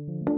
You're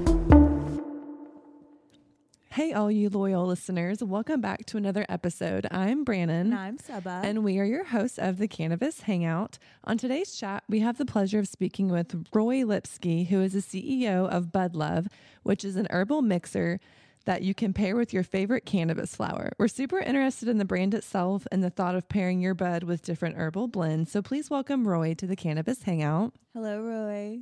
Hey, all you loyal listeners, welcome back to another episode. I'm Brannon. And I'm Saba. And we are your hosts of the Cannabis Hangout. On today's chat, we have the pleasure of speaking with Roy Lipski, who is the CEO of Bud Love, which is an herbal mixer that you can pair with your favorite cannabis flower. We're super interested in the brand itself and the thought of pairing your bud with different herbal blends. So please welcome Roy to the Cannabis Hangout. Hello, Roy.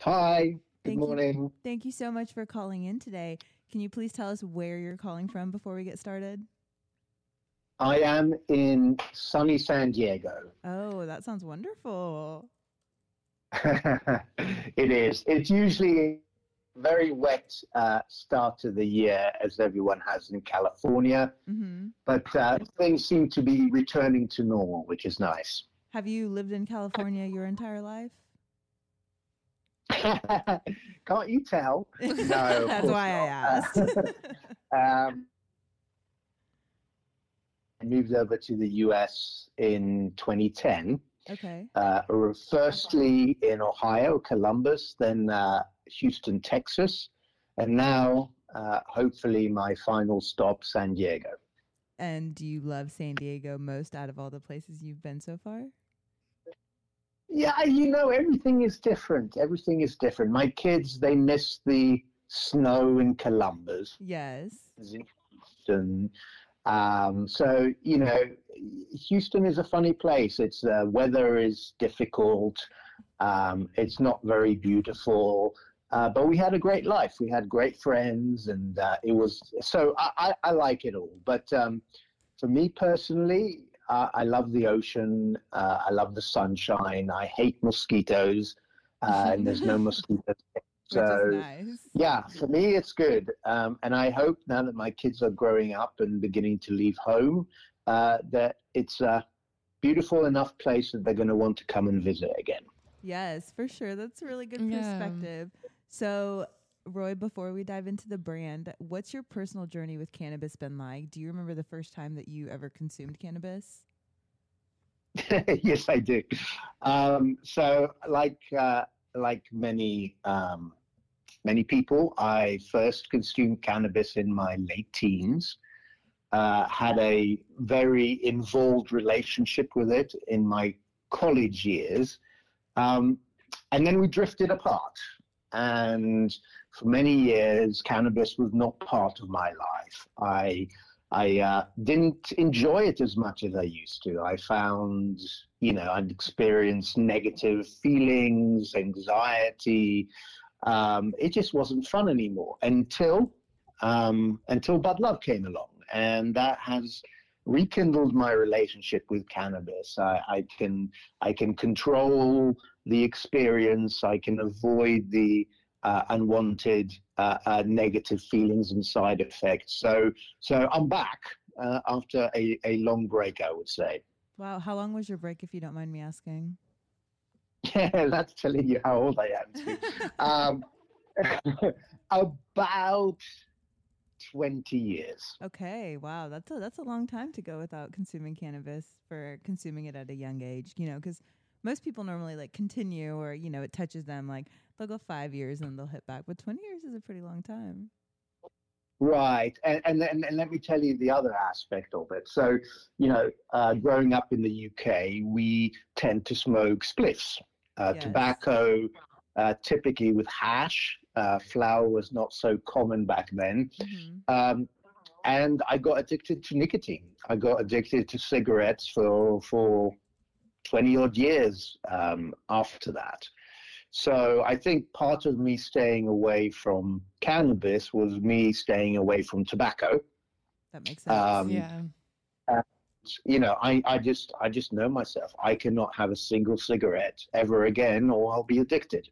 Hi. Good thank morning. You, thank you so much for calling in today. Can you please tell us where you're calling from before we get started? I am in sunny San Diego. Oh, that sounds wonderful. it is. It's usually very wet uh, start of the year, as everyone has in California. Mm-hmm. But uh, things seem to be returning to normal, which is nice. Have you lived in California your entire life? Can't you tell? No. That's why. I asked. um, I moved over to the US in 2010. Okay. Uh, firstly in Ohio, Columbus, then uh, Houston, Texas, and now uh, hopefully my final stop, San Diego. And do you love San Diego most out of all the places you've been so far? Yeah, you know, everything is different. Everything is different. My kids, they miss the snow in Columbus. Yes. Houston. Um, so, you know, Houston is a funny place. It's the uh, weather is difficult. Um, it's not very beautiful. Uh, but we had a great life. We had great friends, and uh, it was so I, I, I, like it all. But um, for me personally, uh, I love the ocean. Uh, I love the sunshine. I hate mosquitoes, uh, and there's no mosquitoes. So nice. yeah, for me it's good. Um, and I hope now that my kids are growing up and beginning to leave home, uh, that it's a beautiful enough place that they're going to want to come and visit again. Yes, for sure. That's a really good yeah. perspective. So Roy, before we dive into the brand, what's your personal journey with cannabis been like? Do you remember the first time that you ever consumed cannabis? yes, I do. Um, so, like uh, like many um, many people, I first consumed cannabis in my late teens. Uh, had a very involved relationship with it in my college years, um, and then we drifted apart. And for many years, cannabis was not part of my life. I I uh, didn't enjoy it as much as I used to. I found, you know, I'd experienced negative feelings, anxiety. Um, it just wasn't fun anymore until um, until Bud Love came along, and that has rekindled my relationship with cannabis. I, I can I can control the experience. I can avoid the uh, unwanted uh, uh, negative feelings and side effects. So, so I'm back uh, after a, a long break, I would say. Wow, how long was your break, if you don't mind me asking? Yeah, that's telling you how old I am. um, about 20 years. Okay, wow, that's a, that's a long time to go without consuming cannabis for consuming it at a young age, you know, because most people normally like continue or, you know, it touches them like they'll go five years and they'll hit back. But 20 years is a pretty long time. Right. And, and, and, and let me tell you the other aspect of it. So, you know, uh, growing up in the UK, we tend to smoke spliffs, uh, yes. tobacco, uh, typically with hash. Uh, flower was not so common back then. Mm-hmm. Um, and I got addicted to nicotine. I got addicted to cigarettes for, for 20 odd years um, after that. So I think part of me staying away from cannabis was me staying away from tobacco. That makes sense. Um, yeah. you know, I, I just I just know myself. I cannot have a single cigarette ever again, or I'll be addicted.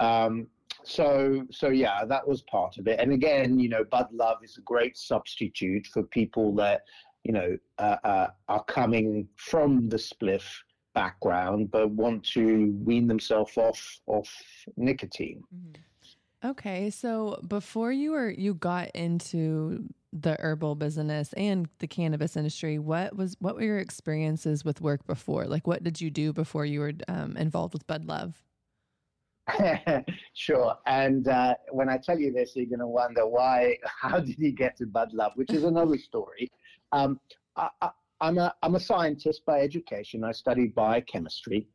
Um, so so yeah, that was part of it. And again, you know, Bud Love is a great substitute for people that you know uh, uh, are coming from the spliff background but want to wean themselves off off nicotine. Mhm. Okay, so before you were you got into the herbal business and the cannabis industry, what was what were your experiences with work before? Like, what did you do before you were um, involved with Bud Love? sure. And uh, when I tell you this, you're going to wonder why. How did he get to Bud Love? Which is another story. Um, I, I, I'm a I'm a scientist by education. I studied biochemistry.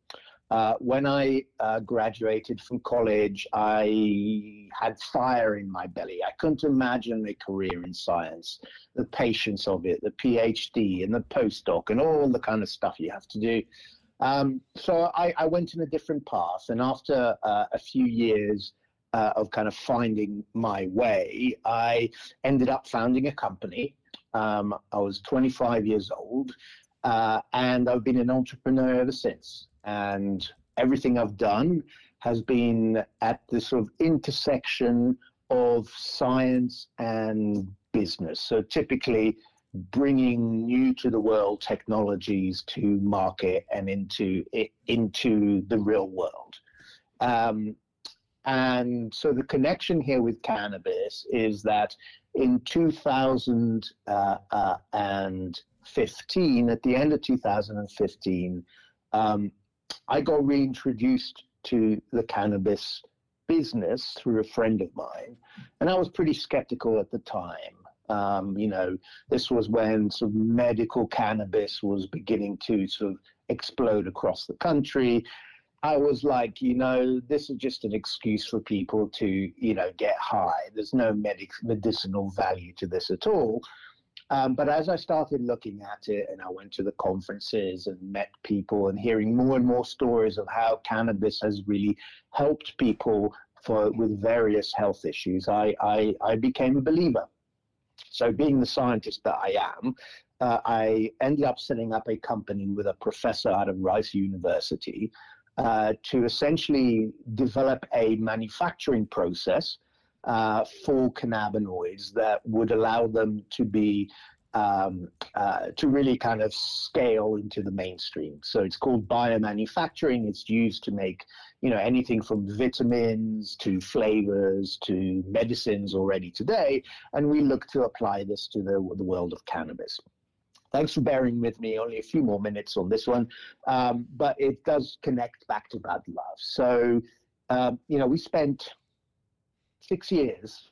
Uh, when I uh, graduated from college, I had fire in my belly. I couldn't imagine a career in science, the patience of it, the PhD and the postdoc, and all the kind of stuff you have to do. Um, so I, I, went in a different path, and after uh, a few years uh, of kind of finding my way, I ended up founding a company. Um, I was 25 years old, uh, and I've been an entrepreneur ever since. And everything I've done has been at the sort of intersection of science and business. So typically, bringing new to the world technologies to market and into into the real world. Um, and so the connection here with cannabis is that in 2015, at the end of 2015, um, I got reintroduced to the cannabis business through a friend of mine, and I was pretty skeptical at the time. Um, you know, this was when sort of medical cannabis was beginning to sort of explode across the country. I was like, you know, this is just an excuse for people to, you know, get high. There's no medic- medicinal value to this at all. Um, but as I started looking at it and I went to the conferences and met people and hearing more and more stories of how cannabis has really helped people for with various health issues, I, I, I became a believer. So, being the scientist that I am, uh, I ended up setting up a company with a professor out of Rice University uh, to essentially develop a manufacturing process uh, for cannabinoids that would allow them to be um, uh, to really kind of scale into the mainstream. So it's called biomanufacturing. It's used to make you know anything from vitamins to flavors to medicines already today, and we look to apply this to the the world of cannabis. Thanks for bearing with me. Only a few more minutes on this one, um, but it does connect back to Bud Love. So um, you know we spent six years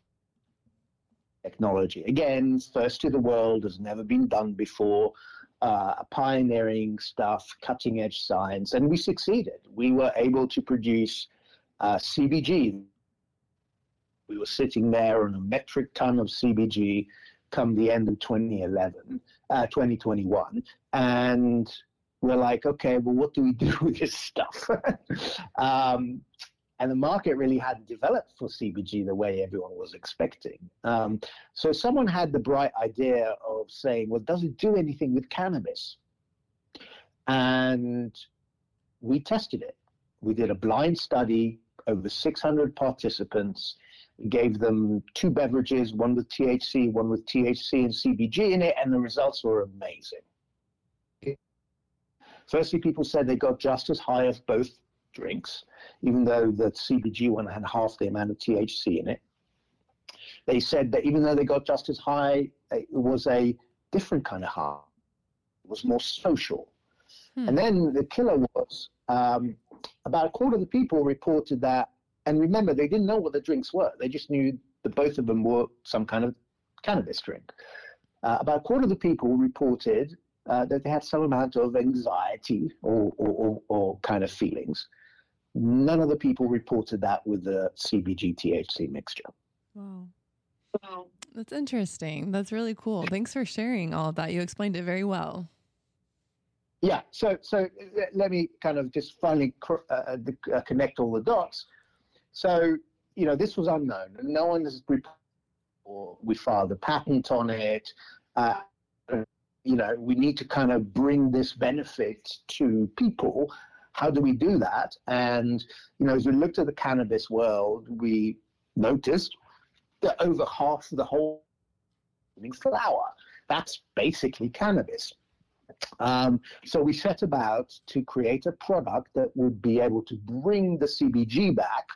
technology. Again, first to the world, has never been done before. Uh, pioneering stuff, cutting edge science, and we succeeded. We were able to produce uh, CBG. We were sitting there on a metric ton of CBG come the end of 2011, uh, 2021, and we're like, okay, well, what do we do with this stuff? um, and the market really hadn't developed for CBG the way everyone was expecting. Um, so someone had the bright idea of saying, well, does it do anything with cannabis? And we tested it. We did a blind study, over 600 participants. We gave them two beverages, one with THC, one with THC and CBG in it, and the results were amazing. Firstly, people said they got just as high as both drinks, even though the CBG one had half the amount of THC in it. They said that even though they got just as high, it was a different kind of high. It was more social. Hmm. And then the killer was um, about a quarter of the people reported that, and remember, they didn't know what the drinks were. They just knew that both of them were some kind of cannabis drink. Uh, about a quarter of the people reported uh, that they had some amount of anxiety or, or, or, or, kind of feelings. None of the people reported that with the CBG THC mixture. Wow. Wow. That's interesting. That's really cool. Thanks for sharing all of that. You explained it very well. Yeah, so so let me kind of just finally uh, uh, connect all the dots. So you know, this was unknown, no one has or we filed a patent on it. Uh, you know, we need to kind of bring this benefit to people. How do we do that? And you know, as we looked at the cannabis world, we noticed that over half of the whole flower that's basically cannabis. Um, so we set about to create a product that would be able to bring the CBG back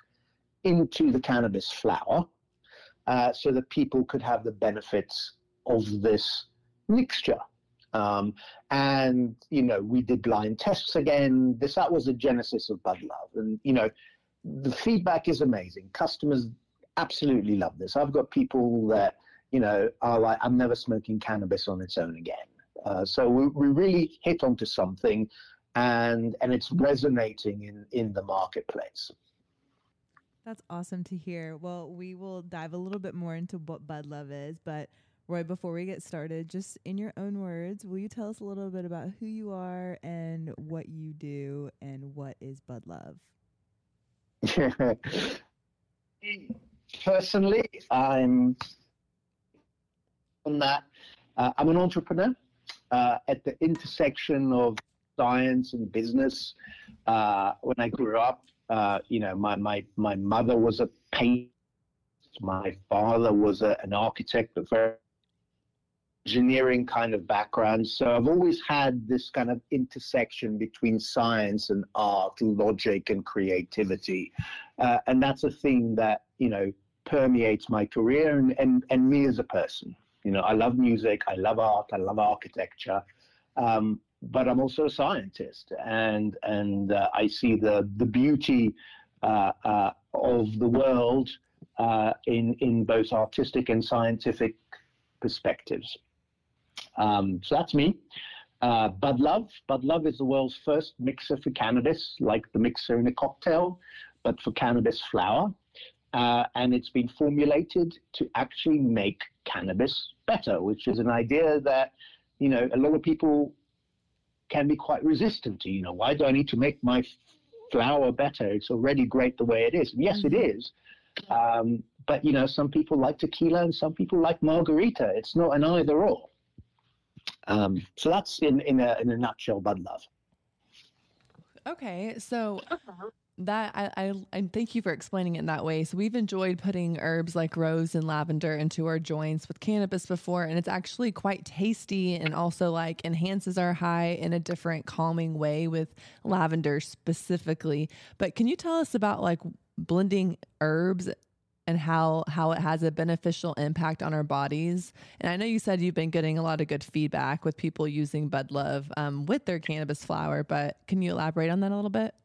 into the cannabis flower uh, so that people could have the benefits of this mixture. Um, and, you know, we did blind tests again. This, that was the genesis of Bud Love. And, you know, the feedback is amazing. Customers absolutely love this. I've got people that, you know, are like, I'm never smoking cannabis on its own again. Uh, so we, we really hit onto something, and and it's resonating in in the marketplace. That's awesome to hear. Well, we will dive a little bit more into what Bud Love is, but Roy, before we get started, just in your own words, will you tell us a little bit about who you are and what you do and what is Bud Love? Personally, I'm on that. Uh, I'm an entrepreneur uh, at the intersection of science and business. Uh, when I grew up, uh, you know, my, my, my mother was a painter. My father was a, an architect, but very engineering kind of background. So I've always had this kind of intersection between science and art, logic and creativity. Uh, and that's a thing that, you know, permeates my career and, and, and me as a person. You know, I love music, I love art, I love architecture, um, but I'm also a scientist, and and uh, I see the the beauty uh, uh, of the world uh, in in both artistic and scientific perspectives. Um, so that's me. Uh, Bud Love. Bud Love is the world's first mixer for cannabis, like the mixer in a cocktail, but for cannabis flower. Uh, and it's been formulated to actually make cannabis better, which is an idea that, you know, a lot of people can be quite resistant to. You know, why do I need to make my flower better? It's already great the way it is. And yes, mm-hmm. it is. Um, but, you know, some people like tequila and some people like margarita. It's not an either or. Um, so that's in, in, a, in a nutshell, Bud Love. Okay. So that I, I, I thank you for explaining it in that way. So we've enjoyed putting herbs like rose and lavender into our joints with cannabis before, and it's actually quite tasty and also like enhances our high in a different calming way with lavender specifically. But can you tell us about like blending herbs and how how it has a beneficial impact on our bodies? And I know you said you've been getting a lot of good feedback with people using Bud Love um, with their cannabis flower, but can you elaborate on that a little bit?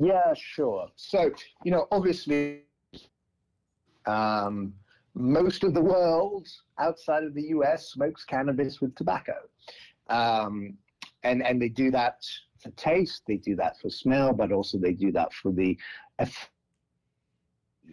Yeah, sure. So, you know, obviously, um, most of the world outside of the US smokes cannabis with tobacco. Um, and, and they do that for taste, they do that for smell, but also they do that for the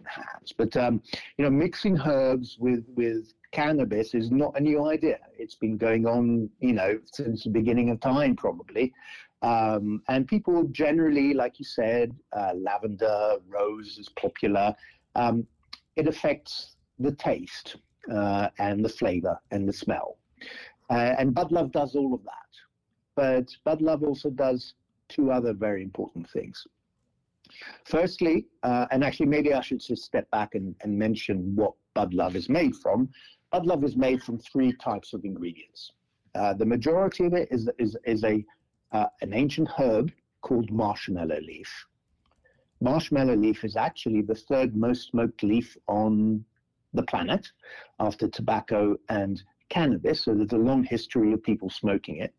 hands. But um, you know, mixing herbs with with cannabis is not a new idea. It's been going on, you know, since the beginning of time, probably. Um, and people generally, like you said, uh, lavender, rose is popular. Um, it affects the taste uh, and the flavor and the smell. Uh, and Bud Love does all of that. But Bud Love also does two other very important things. Firstly, uh, and actually, maybe I should just step back and, and mention what Bud Love is made from. Bud Love is made from three types of ingredients. Uh, the majority of it is, is, is a uh, an ancient herb called marshmallow leaf. Marshmallow leaf is actually the third most smoked leaf on the planet after tobacco and cannabis. So there's a long history of people smoking it.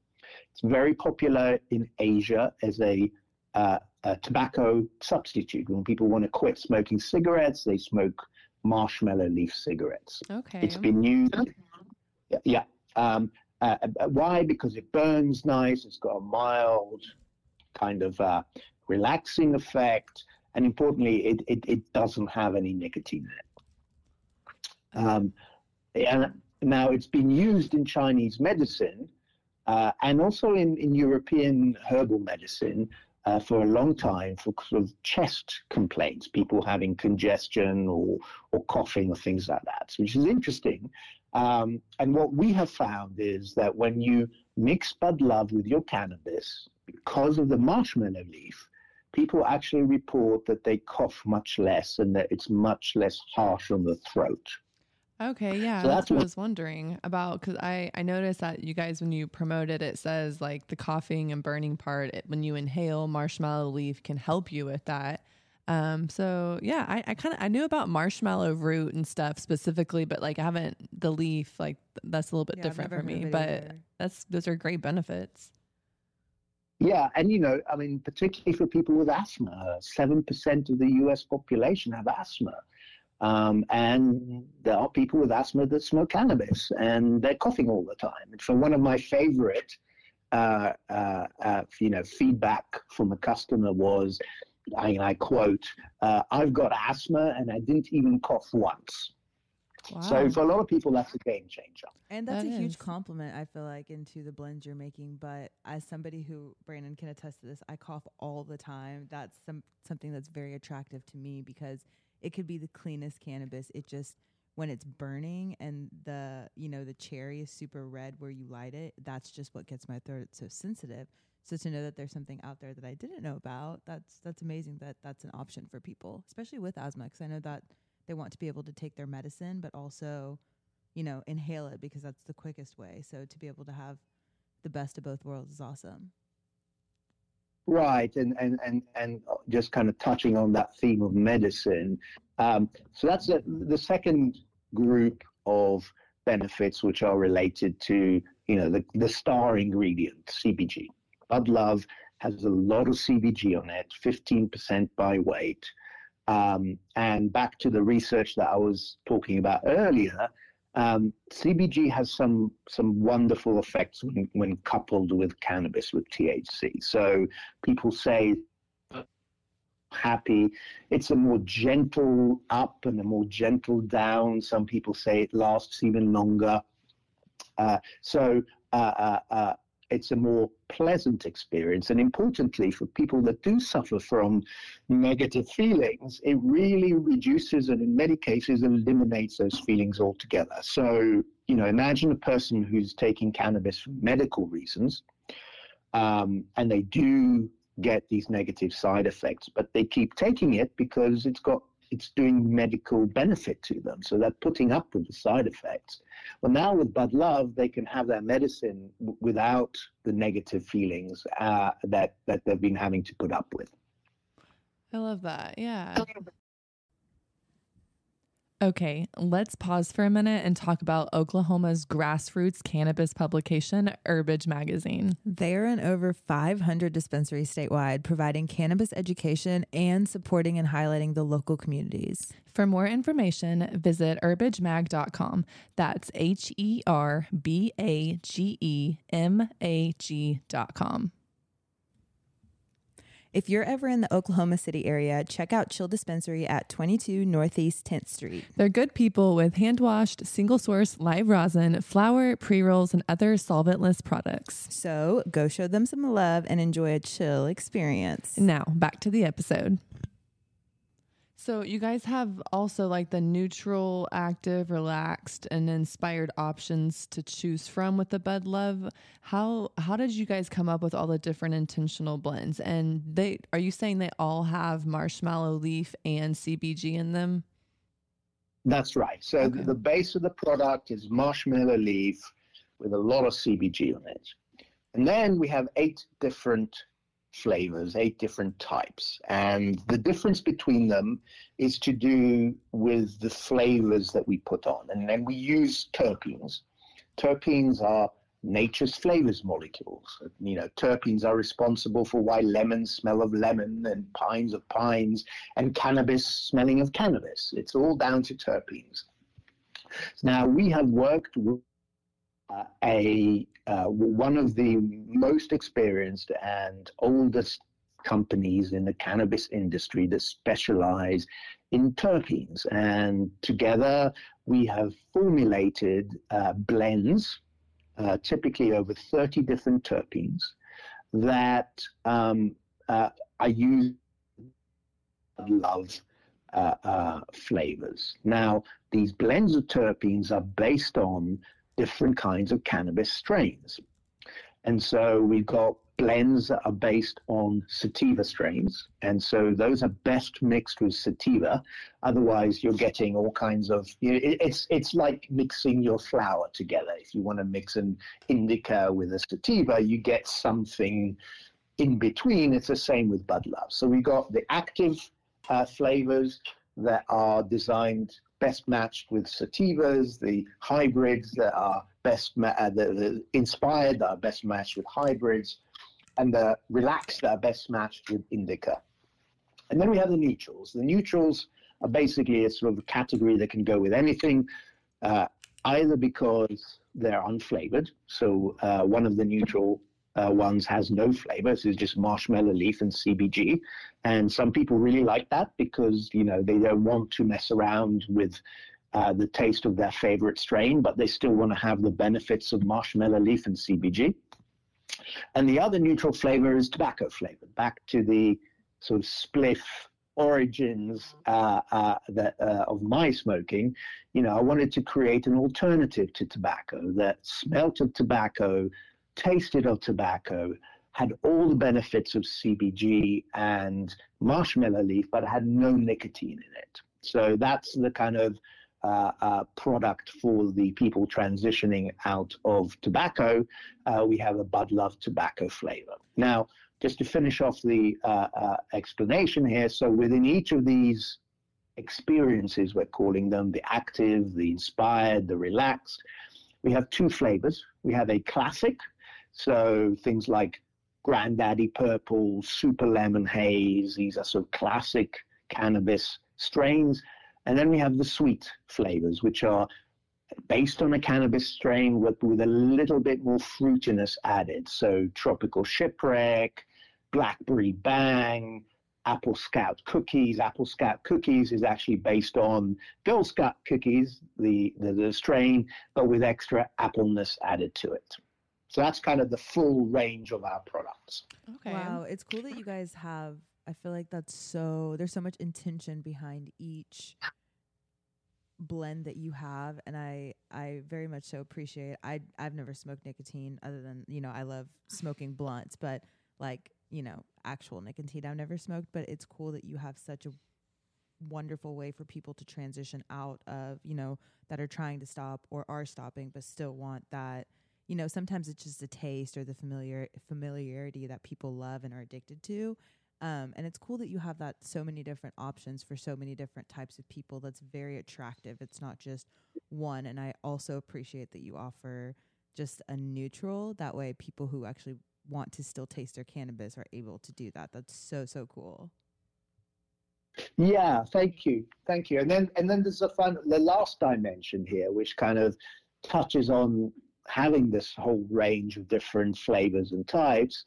It's very popular in Asia as a, uh, a tobacco substitute. When people want to quit smoking cigarettes, they smoke marshmallow leaf cigarettes. Okay. It's been used. Yeah. yeah um, uh, uh, why? Because it burns nice. It's got a mild kind of uh, relaxing effect, and importantly, it, it, it, doesn't have any nicotine in it. Um, and now it's been used in Chinese medicine uh, and also in, in European herbal medicine uh, for a long time for sort of chest complaints, people having congestion or, or coughing or things like that, which is interesting. Um, and what we have found is that when you mix Bud Love with your cannabis, because of the marshmallow leaf, people actually report that they cough much less and that it's much less harsh on the throat. Okay, yeah, so that's, that's what I was wondering about because I I noticed that you guys when you promote it, it says like the coughing and burning part it, when you inhale marshmallow leaf can help you with that. Um, so yeah, I, I kind of I knew about marshmallow root and stuff specifically, but like I haven't the leaf like that's a little bit yeah, different for me. But either. that's those are great benefits. Yeah, and you know, I mean, particularly for people with asthma, seven percent of the U.S. population have asthma. Um, and there are people with asthma that smoke cannabis and they're coughing all the time. And so one of my favorite, uh, uh, uh, you know, feedback from a customer was, I, I quote, uh, "I've got asthma and I didn't even cough once." Wow. So for a lot of people, that's a game changer. And that's that a is. huge compliment, I feel like, into the blends you're making. But as somebody who Brannon can attest to this, I cough all the time. That's some something that's very attractive to me because it could be the cleanest cannabis. It just when it's burning and the you know the cherry is super red where you light it, that's just what gets my throat so sensitive. So to know that there's something out there that I didn't know about, that's that's amazing that that's an option for people, especially with asthma because I know that they want to be able to take their medicine but also, you know, inhale it because that's the quickest way. So to be able to have the best of both worlds is awesome. Right, and and and and just kind of touching on that theme of medicine. Um, so that's a, the second group of benefits which are related to you know the the star ingredient CBG. Bud Love has a lot of CBG on it, 15% by weight. Um, and back to the research that I was talking about earlier, um, CBG has some some wonderful effects when, when coupled with cannabis with THC. So people say happy. It's a more gentle up and a more gentle down. Some people say it lasts even longer. Uh, so uh, uh, uh it's a more pleasant experience. And importantly, for people that do suffer from negative feelings, it really reduces and in many cases eliminates those feelings altogether. So, you know, imagine a person who's taking cannabis for medical reasons, um, and they do get these negative side effects, but they keep taking it because it's got it's doing medical benefit to them. So they're putting up with the side effects. Well, now with Bud Love, they can have their medicine w- without the negative feelings uh, that that they've been having to put up with. I love that. Yeah. Okay, let's pause for a minute and talk about Oklahoma's grassroots cannabis publication, Herbage Magazine. They are in over 500 dispensaries statewide, providing cannabis education and supporting and highlighting the local communities. For more information, visit herbagemag.com. That's H E R B A G E M A G.com. If you're ever in the Oklahoma City area, check out Chill Dispensary at 22 Northeast 10th Street. They're good people with hand washed, single source live rosin, flower, pre rolls, and other solventless products. So go show them some love and enjoy a chill experience. Now, back to the episode. So you guys have also like the neutral, active, relaxed, and inspired options to choose from with the Bud Love. How how did you guys come up with all the different intentional blends? And they are you saying they all have marshmallow leaf and CBG in them? That's right. So okay. the base of the product is marshmallow leaf with a lot of CBG on it. And then we have eight different flavors, eight different types. And the difference between them is to do with the flavors that we put on. And then we use terpenes. Terpenes are nature's flavors molecules. You know, terpenes are responsible for why lemons smell of lemon and pines of pines and cannabis smelling of cannabis. It's all down to terpenes. Now, we have worked with uh, a uh, one of the most experienced and oldest companies in the cannabis industry that specialize in terpenes. And together we have formulated uh, blends uh, typically over 30 different terpenes that um, uh, are used love uh, uh, flavors. Now, these blends of terpenes are based on different kinds of cannabis strains. And so we've got blends that are based on sativa strains. And so those are best mixed with sativa. Otherwise, you're getting all kinds of, you know, it's, it's like mixing your flour together. If you want to mix an indica with a sativa, you get something in between. It's the same with Bud Love. So we've got the active uh, flavors that are designed best matched with sativas, the hybrids that are best ma- uh, the, the inspired that are best matched with hybrids, and the relaxed that are best matched with indica. And then we have the neutrals. The neutrals are basically a sort of category that can go with anything, uh, either because they're unflavored. So uh, one of the neutral uh, ones has no flavor. So it's just marshmallow leaf and CBG. And some people really like that because, you know, they don't want to mess around with uh, the taste of their favorite strain, but they still want to have the benefits of marshmallow leaf and CBG. And the other neutral flavor is tobacco flavor, back to the sort of spliff origins uh, uh, that, uh, of my smoking. You know, I wanted to create an alternative to tobacco that smelt of tobacco, tasted of tobacco, had all the benefits of CBG and marshmallow leaf, but had no nicotine in it. So that's the kind of uh, uh, product for the people transitioning out of tobacco. Uh, we have a Bud Love tobacco flavor. Now, just to finish off the uh, uh, explanation here, so within each of these experiences, we're calling them the active, the inspired, the relaxed, we have two flavors. We have a classic, so things like Granddaddy Purple, Super Lemon Haze, these are sort of classic cannabis strains. And then we have the sweet flavors, which are based on a cannabis strain with, with a little bit more fruitiness added. So tropical shipwreck, blackberry bang, apple scout cookies. Apple scout cookies is actually based on Girl Scout cookies, the, the, the strain, but with extra appleness added to it. So that's kind of the full range of our products. Okay. Wow, it's cool that you guys have. I feel like that's so. There's so much intention behind each blend that you have, and I I very much so appreciate. I I've never smoked nicotine other than you know I love smoking blunts, but like you know actual nicotine I've never smoked. But it's cool that you have such a wonderful way for people to transition out of you know that are trying to stop or are stopping but still want that you know, sometimes it's just a taste or the familiar familiarity that people love and are addicted to. Um, and it's cool that you have that so many different options for so many different types of people. That's very attractive. It's not just one. And I also appreciate that you offer just a neutral. That way, people who actually want to still taste their cannabis are able to do that. That's so so cool. Yeah, thank you, thank you. And then and then there's the fun, the last dimension here, which kind of touches on having this whole range of different flavors and types,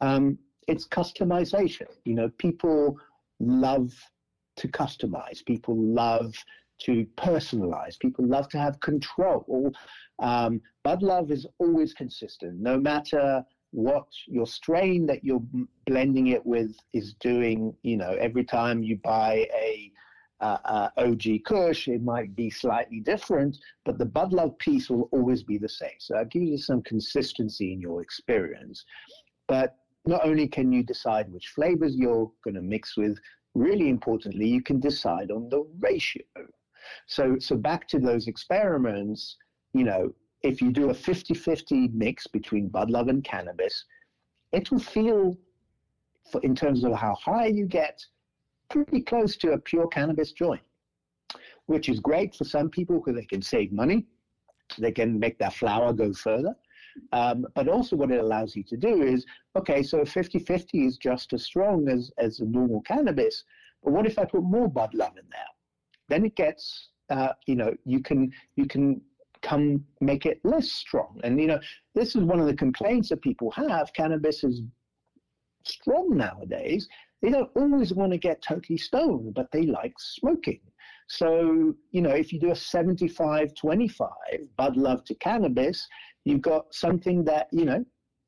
um, it's customization. You know, people love to customize. People love to personalize. People love to have control. Um, Bud Love is always consistent, no matter what your strain that you're blending it with is doing. You know, every time you buy a uh, uh, OG Kush, it might be slightly different, but the Bud Love piece will always be the same. So that gives you some consistency in your experience. But not only can you decide which flavors you're going to mix with, really importantly, you can decide on the ratio. So, so back to those experiments, you know, if you do a 50-50 mix between Bud Love and cannabis, it will feel, for, in terms of how high you get, pretty close to a pure cannabis joint, which is great for some people because they can save money. They can make their flower go further. Um, but also, what it allows you to do is okay, so 50 50 is just as strong as, as a normal cannabis. But what if I put more Bud Love in there? Then it gets, uh, you know, you can, you can come make it less strong. And, you know, this is one of the complaints that people have. Cannabis is strong nowadays they don't always want to get totally stoned, but they like smoking. So, you know, if you do a 75 25 Bud Love to cannabis, you've got something that, you know,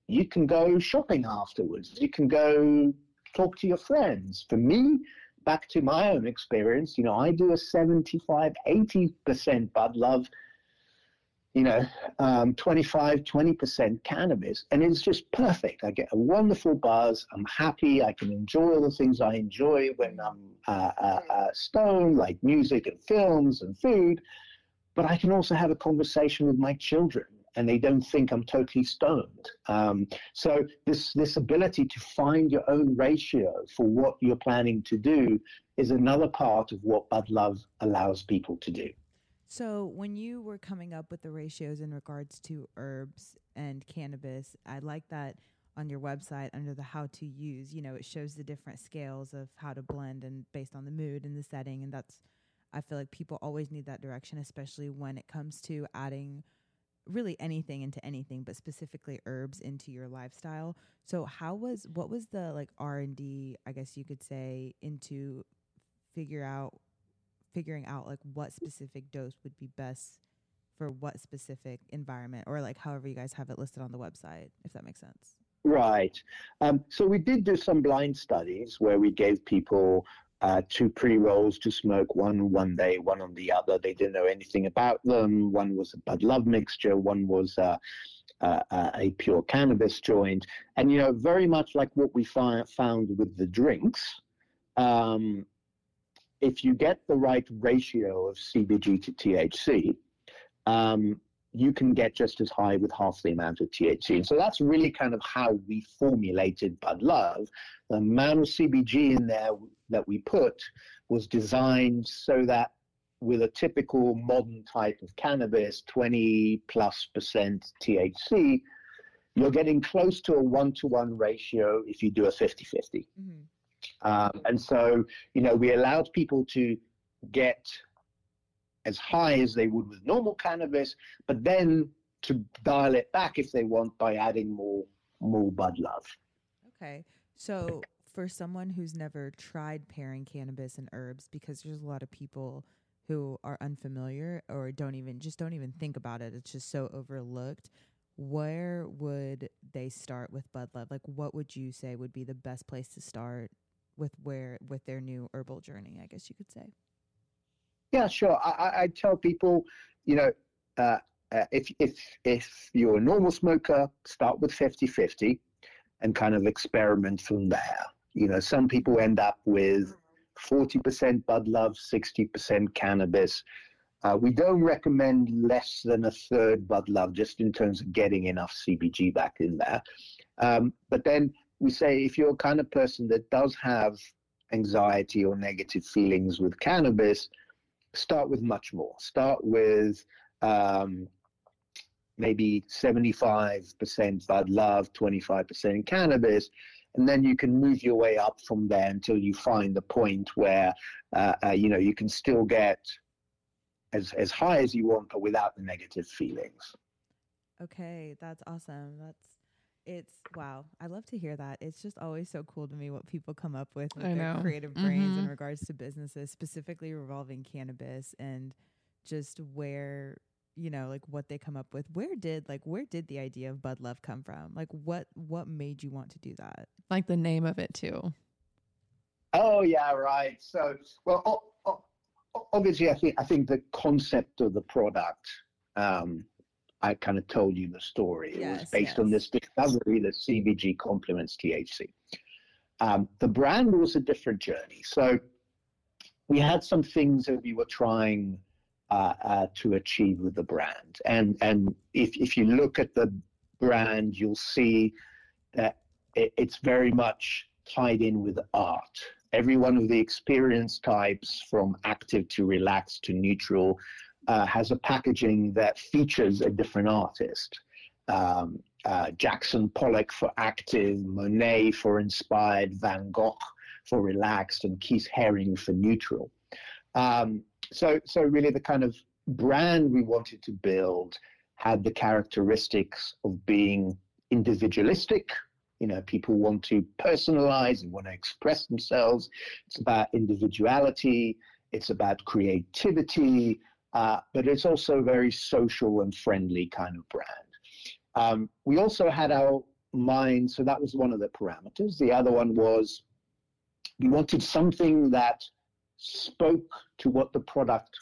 you can go shopping afterwards. You can go talk to your friends. For me, back to my own experience, you know, I do a 75, 80% Bud Love you know, um, 25, 20% cannabis. And it's just perfect. I get a wonderful buzz. I'm happy. I can enjoy all the things I enjoy when I'm uh, uh, uh, stoned, like music and films and food. But I can also have a conversation with my children and they don't think I'm totally stoned. Um, so this this ability to find your own ratio for what you're planning to do is another part of what Bud Love allows people to do. So, when you were coming up with the ratios in regards to herbs and cannabis, I like that on your website under the how to use, you know, it shows the different scales of how to blend and based on the mood and the setting. And that's, I feel like people always need that direction, especially when it comes to adding really anything into anything, but specifically herbs into your lifestyle. So, how was, what was the like R&D, I guess you could say, into figure out figuring out like what specific dose would be best for what specific environment or like however you guys have it listed on the website if that makes sense. Right. Um, so we did do some blind studies where we gave people uh, two pre-rolls to smoke one one day one on the other. They didn't know anything about them. One was a bud love mixture. One was uh, uh, a pure cannabis joint. And you know very much like what we fi- found with the drinks um, if you get the right ratio of CBG to THC, um, you can get just as high with half the amount of THC. And so that's really kind of how we formulated Bud Love. The amount of CBG in there that we put was designed so that with a typical modern type of cannabis, 20 plus percent THC, you're getting close to a one to one ratio if you do a 50 50. Mm-hmm. Um, and so, you know, we allowed people to get as high as they would with normal cannabis, but then to dial it back if they want by adding more more bud love. Okay. So for someone who's never tried pairing cannabis and herbs, because there's a lot of people who are unfamiliar or don't even just don't even think about it. It's just so overlooked. Where would they start with Bud Love? Like what would you say would be the best place to start with where with their new herbal journey i guess you could say. Yeah sure. I, I tell people you know uh, uh, if if if you're a normal smoker start with 50 50 and kind of experiment from there. You know some people end up with 40% bud love 60% cannabis. Uh, we don't recommend less than a third bud love just in terms of getting enough cbg back in there. Um, but then we say if you're a kind of person that does have anxiety or negative feelings with cannabis, start with much more. Start with um, maybe 75% bud love, 25% cannabis, and then you can move your way up from there until you find the point where uh, uh, you know you can still get as as high as you want, but without the negative feelings. Okay, that's awesome. That's it's wow. I love to hear that. It's just always so cool to me what people come up with with I their know. creative brains mm-hmm. in regards to businesses, specifically revolving cannabis and just where you know like what they come up with where did like where did the idea of bud love come from like what what made you want to do that like the name of it too oh yeah right so well obviously i think i think the concept of the product um I kind of told you the story. It yes, was based yes. on this discovery that CBG complements THC. Um, the brand was a different journey. So we had some things that we were trying uh, uh, to achieve with the brand. And, and if, if you look at the brand, you'll see that it, it's very much tied in with art. Every one of the experience types, from active to relaxed to neutral, uh, has a packaging that features a different artist. Um, uh, Jackson Pollock for active, Monet for inspired, Van Gogh for relaxed, and Keith Haring for neutral. Um, so, so really, the kind of brand we wanted to build had the characteristics of being individualistic. You know, people want to personalize and want to express themselves. It's about individuality it's about creativity, uh, but it's also a very social and friendly kind of brand. Um, we also had our mind, so that was one of the parameters. The other one was we wanted something that spoke to what the product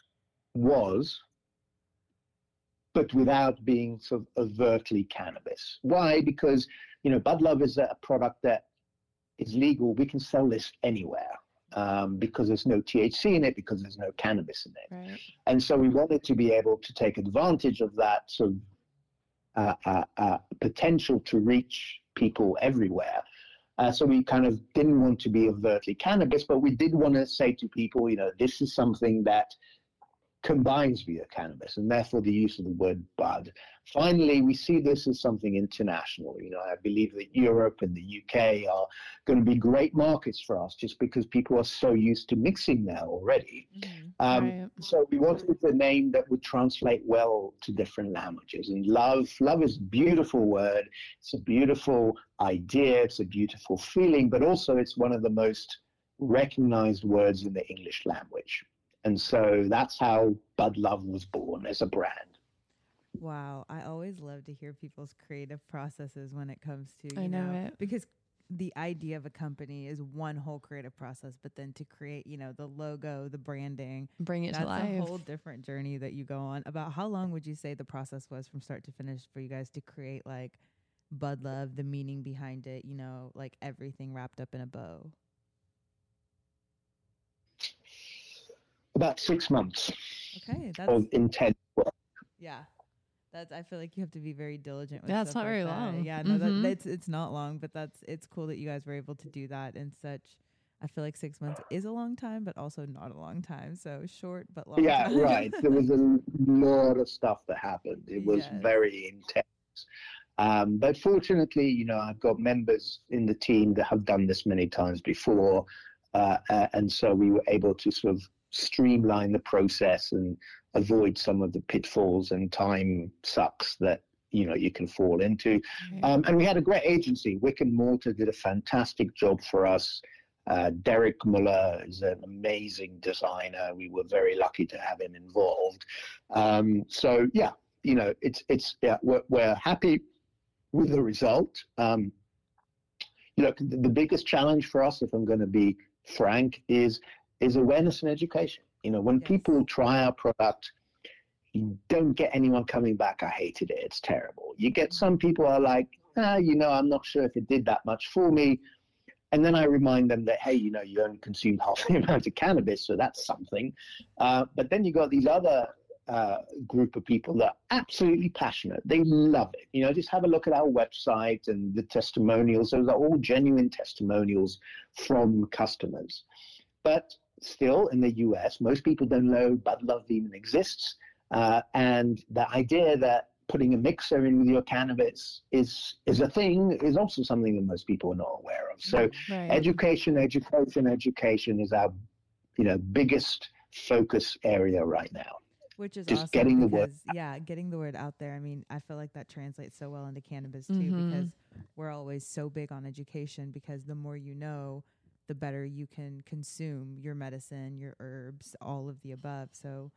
was, but without being sort of overtly cannabis. Why? Because you know, Bud Love is a product that is legal. We can sell this anywhere. Um, because there's no THC in it, because there's no cannabis in it. Right. And so we wanted to be able to take advantage of that sort of uh, uh, uh, potential to reach people everywhere. Uh, so we kind of didn't want to be overtly cannabis, but we did want to say to people, you know, this is something that combines via cannabis and therefore the use of the word bud. Finally, we see this as something international. You know, I believe that Europe and the UK are going to be great markets for us just because people are so used to mixing now already. Mm-hmm. Um, right. So we wanted a name that would translate well to different languages. And love, love is a beautiful word. It's a beautiful idea. It's a beautiful feeling, but also it's one of the most recognized words in the English language. And so that's how Bud Love was born as a brand. Wow. I always love to hear people's creative processes when it comes to, you I know, know it. because the idea of a company is one whole creative process, but then to create, you know, the logo, the branding, bring it to life. a whole different journey that you go on. About how long would you say the process was from start to finish for you guys to create like Bud Love, the meaning behind it, you know, like everything wrapped up in a bow? About six months. Okay, that's of intense work. Yeah, that's. I feel like you have to be very diligent. With yeah, it's not like very that. long. Yeah, no, mm-hmm. that, it's it's not long, but that's it's cool that you guys were able to do that in such. I feel like six months is a long time, but also not a long time. So short but long. Yeah, time. right. There was a lot of stuff that happened. It was yes. very intense. Um, but fortunately, you know, I've got members in the team that have done this many times before, uh, uh, and so we were able to sort of streamline the process and avoid some of the pitfalls and time sucks that you know you can fall into. Um, and we had a great agency. Wick and Mortar did a fantastic job for us. Uh, Derek Muller is an amazing designer. We were very lucky to have him involved. Um, so yeah, you know, it's it's yeah, we're, we're happy with the result. Um, you know, the, the biggest challenge for us, if I'm going to be frank, is is awareness and education. You know, when yes. people try our product, you don't get anyone coming back. I hated it. It's terrible. You get some people are like, ah, you know, I'm not sure if it did that much for me. And then I remind them that, hey, you know, you only consumed half the amount of cannabis, so that's something. Uh, but then you got these other uh, group of people that are absolutely passionate. They love it. You know, just have a look at our website and the testimonials. Those are all genuine testimonials from customers. But still in the US, most people don't know Bud Love even exists. Uh, and the idea that putting a mixer in with your cannabis is is a thing is also something that most people are not aware of. So right. education, education, education is our you know biggest focus area right now. Which is Just awesome getting because, the word. yeah, getting the word out there. I mean, I feel like that translates so well into cannabis too, mm-hmm. because we're always so big on education. Because the more you know, the better you can consume your medicine, your herbs, all of the above. So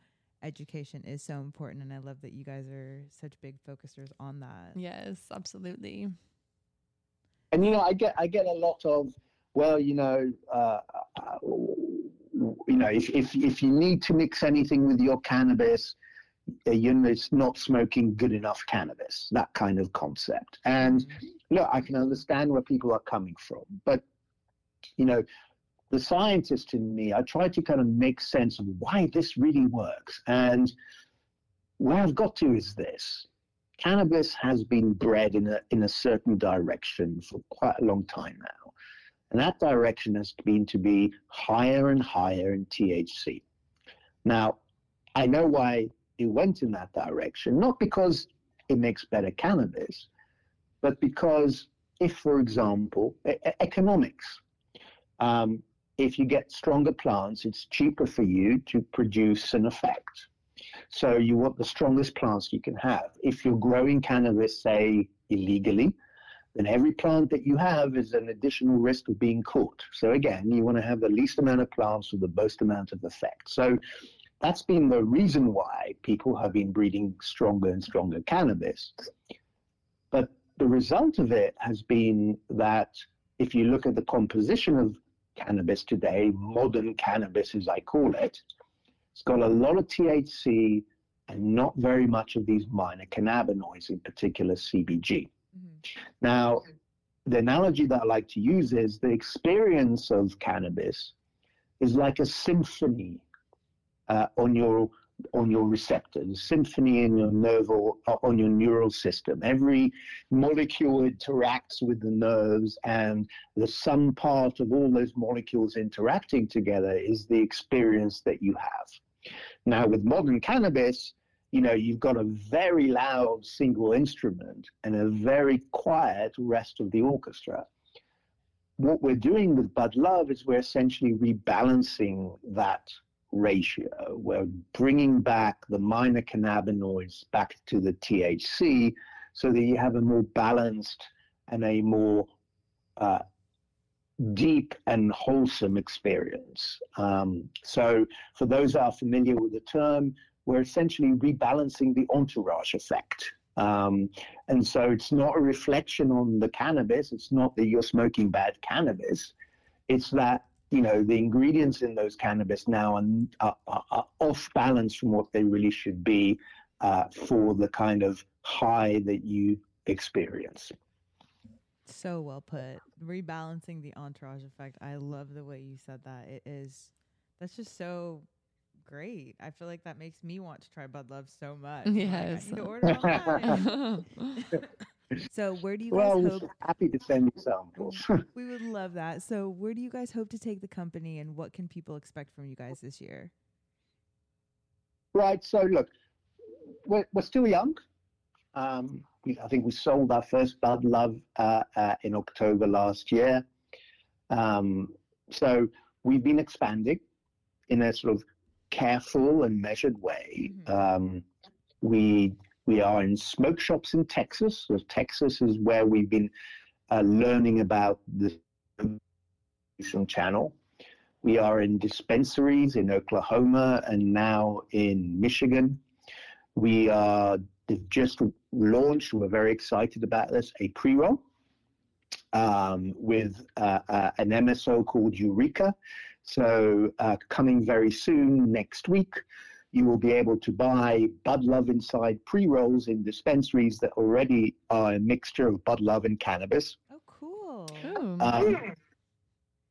education is so important and I love that you guys are such big focusers on that. Yes, absolutely. And you know, I get I get a lot of well, you know, uh, uh, you know, if, if if you need to mix anything with your cannabis, uh, you know, it's not smoking good enough cannabis. That kind of concept. And mm-hmm. look, I can understand where people are coming from, but you know, the scientist in me, I try to kind of make sense of why this really works. And where I've got to is this cannabis has been bred in a, in a certain direction for quite a long time now. And that direction has been to be higher and higher in THC. Now, I know why it went in that direction, not because it makes better cannabis, but because if, for example, economics, um, if you get stronger plants, it's cheaper for you to produce an effect. So you want the strongest plants you can have. If you're growing cannabis, say, illegally, then every plant that you have is an additional risk of being caught. So again, you want to have the least amount of plants with the most amount of effect. So that's been the reason why people have been breeding stronger and stronger cannabis. But the result of it has been that if you look at the composition of cannabis today, modern cannabis as I call it, it's got a lot of THC and not very much of these minor cannabinoids, in particular CBG. Mm-hmm. Now, the analogy that I like to use is the experience of cannabis is like a symphony uh, on your on your receptors, symphony in your nerve or uh, on your neural system. Every molecule interacts with the nerves, and the sum part of all those molecules interacting together is the experience that you have. Now, with modern cannabis, you know, you've got a very loud single instrument and a very quiet rest of the orchestra. What we're doing with Bud Love is we're essentially rebalancing that ratio. We're bringing back the minor cannabinoids back to the THC so that you have a more balanced and a more uh, deep and wholesome experience. Um, so, for those are familiar with the term, we're essentially rebalancing the entourage effect. Um, and so it's not a reflection on the cannabis. It's not that you're smoking bad cannabis. It's that you know the ingredients in those cannabis now are, are, are off balance from what they really should be uh, for the kind of high that you experience. So well put. Rebalancing the entourage effect. I love the way you said that. It is. That's just so great. I feel like that makes me want to try Bud Love so much. Yes. Like, so where do you well, guys hope? Happy to send you samples. we would love that. So where do you guys hope to take the company, and what can people expect from you guys this year? Right. So look, we're, we're still young. Um, we, I think we sold our first Bud Love uh, uh, in October last year. Um, so we've been expanding in a sort of careful and measured way. Mm-hmm. Um, we we are in smoke shops in Texas. So Texas is where we've been uh, learning about the distribution channel. We are in dispensaries in Oklahoma and now in Michigan. We are just launched. We're very excited about this. A pre-roll um, with uh, uh, an MSO called Eureka. So uh, coming very soon next week, you will be able to buy Bud Love Inside pre rolls in dispensaries that already are a mixture of Bud Love and cannabis. Oh, cool. Um,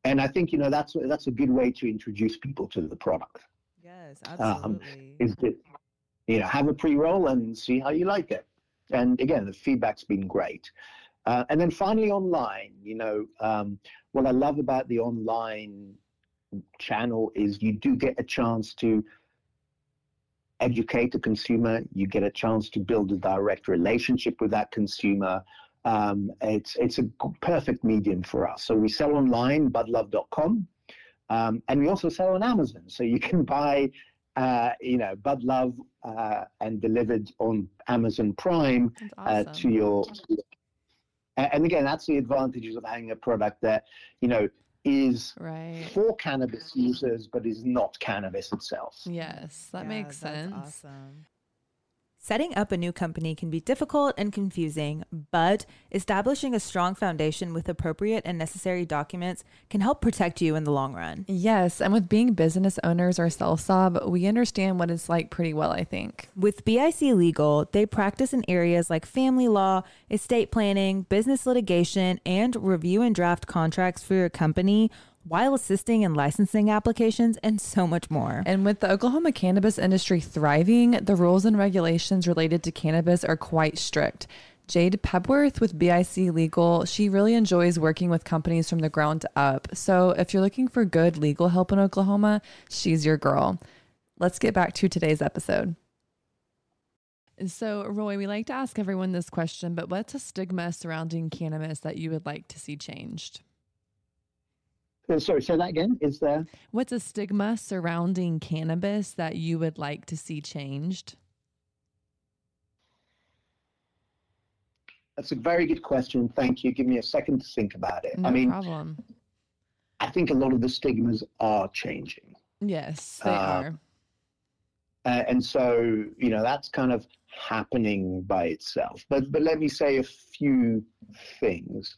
and I think you know that's that's a good way to introduce people to the product. Yes, um, absolutely. Um, is that you know have a pre roll and see how you like it. And again, the feedback's been great. Uh, and then finally, online. You know, um, what I love about the online channel is you do get a chance to educate the consumer. You get a chance to build a direct relationship with that consumer. Um, it's it's a perfect medium for us. So we sell online, budlove.com, um, and we also sell on Amazon. So you can buy, uh, you know, Bud Love uh, and delivered on Amazon Prime awesome. uh, to your. And again, that's the advantages of having a product that, you know, is right. for cannabis users, but is not cannabis itself. Yes, that yeah, makes sense. Awesome. Setting up a new company can be difficult and confusing, but establishing a strong foundation with appropriate and necessary documents can help protect you in the long run. Yes, and with being business owners ourselves, Sob, we understand what it's like pretty well, I think. With BIC Legal, they practice in areas like family law, estate planning, business litigation, and review and draft contracts for your company while assisting in licensing applications and so much more. And with the Oklahoma cannabis industry thriving, the rules and regulations related to cannabis are quite strict. Jade Pepworth with BIC Legal, she really enjoys working with companies from the ground up. So if you're looking for good legal help in Oklahoma, she's your girl. Let's get back to today's episode. So, Roy, we like to ask everyone this question, but what's a stigma surrounding cannabis that you would like to see changed? Uh, sorry, say that again. Is there? What's a stigma surrounding cannabis that you would like to see changed? that's a very good question. Thank you. Give me a second to think about it. No I mean, problem. I think a lot of the stigmas are changing. Yes, they Uh, are. Uh, and so, you know, that's kind of happening by itself. But but let me say a few things.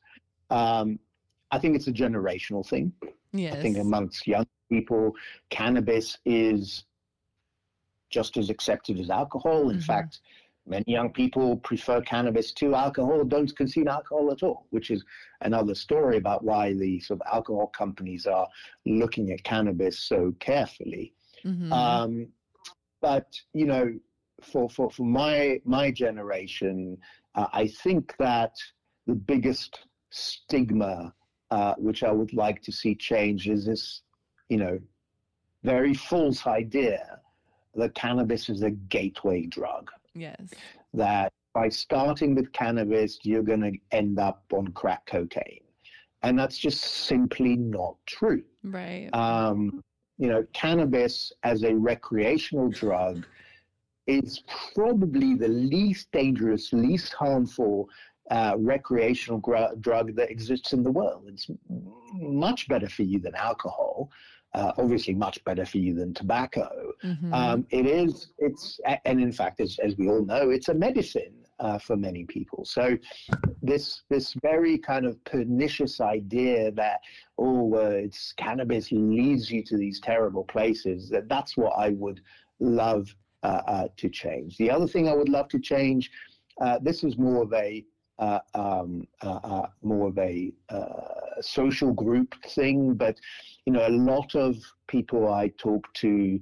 Um, I think it's a generational thing. Yes. I think amongst young people, cannabis is just as accepted as alcohol. In Mhm. fact, many young people prefer cannabis to alcohol, don't consume alcohol at all, which is another story about why the sort of alcohol companies are looking at cannabis so carefully. Mhm. Um, but you know, for for for my my generation, uh, I think that the biggest stigma uh, which I would like to see change is this, you know, very false idea that cannabis is a gateway drug. yes. That by starting with cannabis, you're going to end up on crack cocaine, and that's just simply not true Right. um, you know, cannabis as a recreational drug is probably the least dangerous, least harmful uh, recreational gr- drug that exists in the world. It's much better for you than alcohol. Uh, obviously, much better for you than tobacco. Mhm. Um, it is. It's and in fact, as, as we all know, it's a medicine uh, for many people. So this this very kind of pernicious idea that oh, it's cannabis leads you to these terrible places. That that's what I would love uh, uh, to change. The other thing I would love to change. Uh, this is more of a uh, um, uh, uh, more of a uh, social group thing, but you know, a lot of people I talk to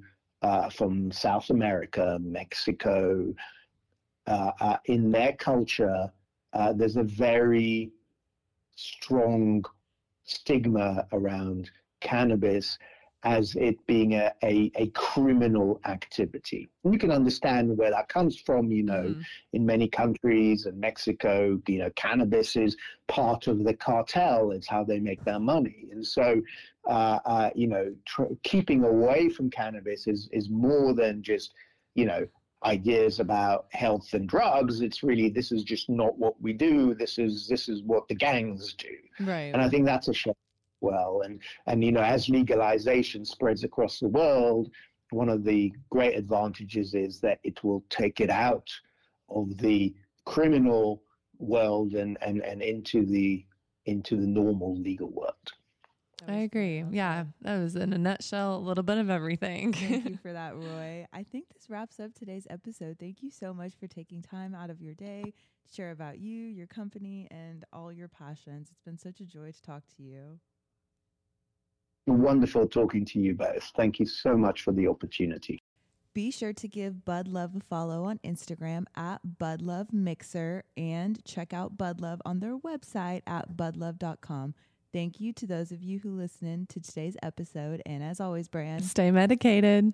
from South America, Mexico, in their culture, there's a very strong stigma around cannabis as it being a, a, a criminal activity. And you can understand where that comes from, you know, Mhm. in many countries and Mexico, you know, cannabis is part of the cartel. It's how they make their money. And so, uh, uh, you know, tr- keeping away from cannabis is, is more than just, you know, ideas about health and drugs. It's really, this is just not what we do. This is, this is what the gangs do. Right. And I think that's a shame well. And and you know, as legalization spreads across the world, one of the great advantages is that it will take it out of the criminal world and, and, and into the into the normal legal world. I agree. Yeah, that was in a nutshell a little bit of everything. Thank you for that, Roy. I think this wraps up today's episode. Thank you so much for taking time out of your day to share about you, your company, and all your passions. It's been such a joy to talk to you. Wonderful talking to you both. Thank you so much for the opportunity. Be sure to give Bud Love a follow on Instagram at Bud Love Mixer and check out Bud Love on their website at budlove.com. Thank you to those of you who listened to today's episode. And as always, Brand, Stay medicated.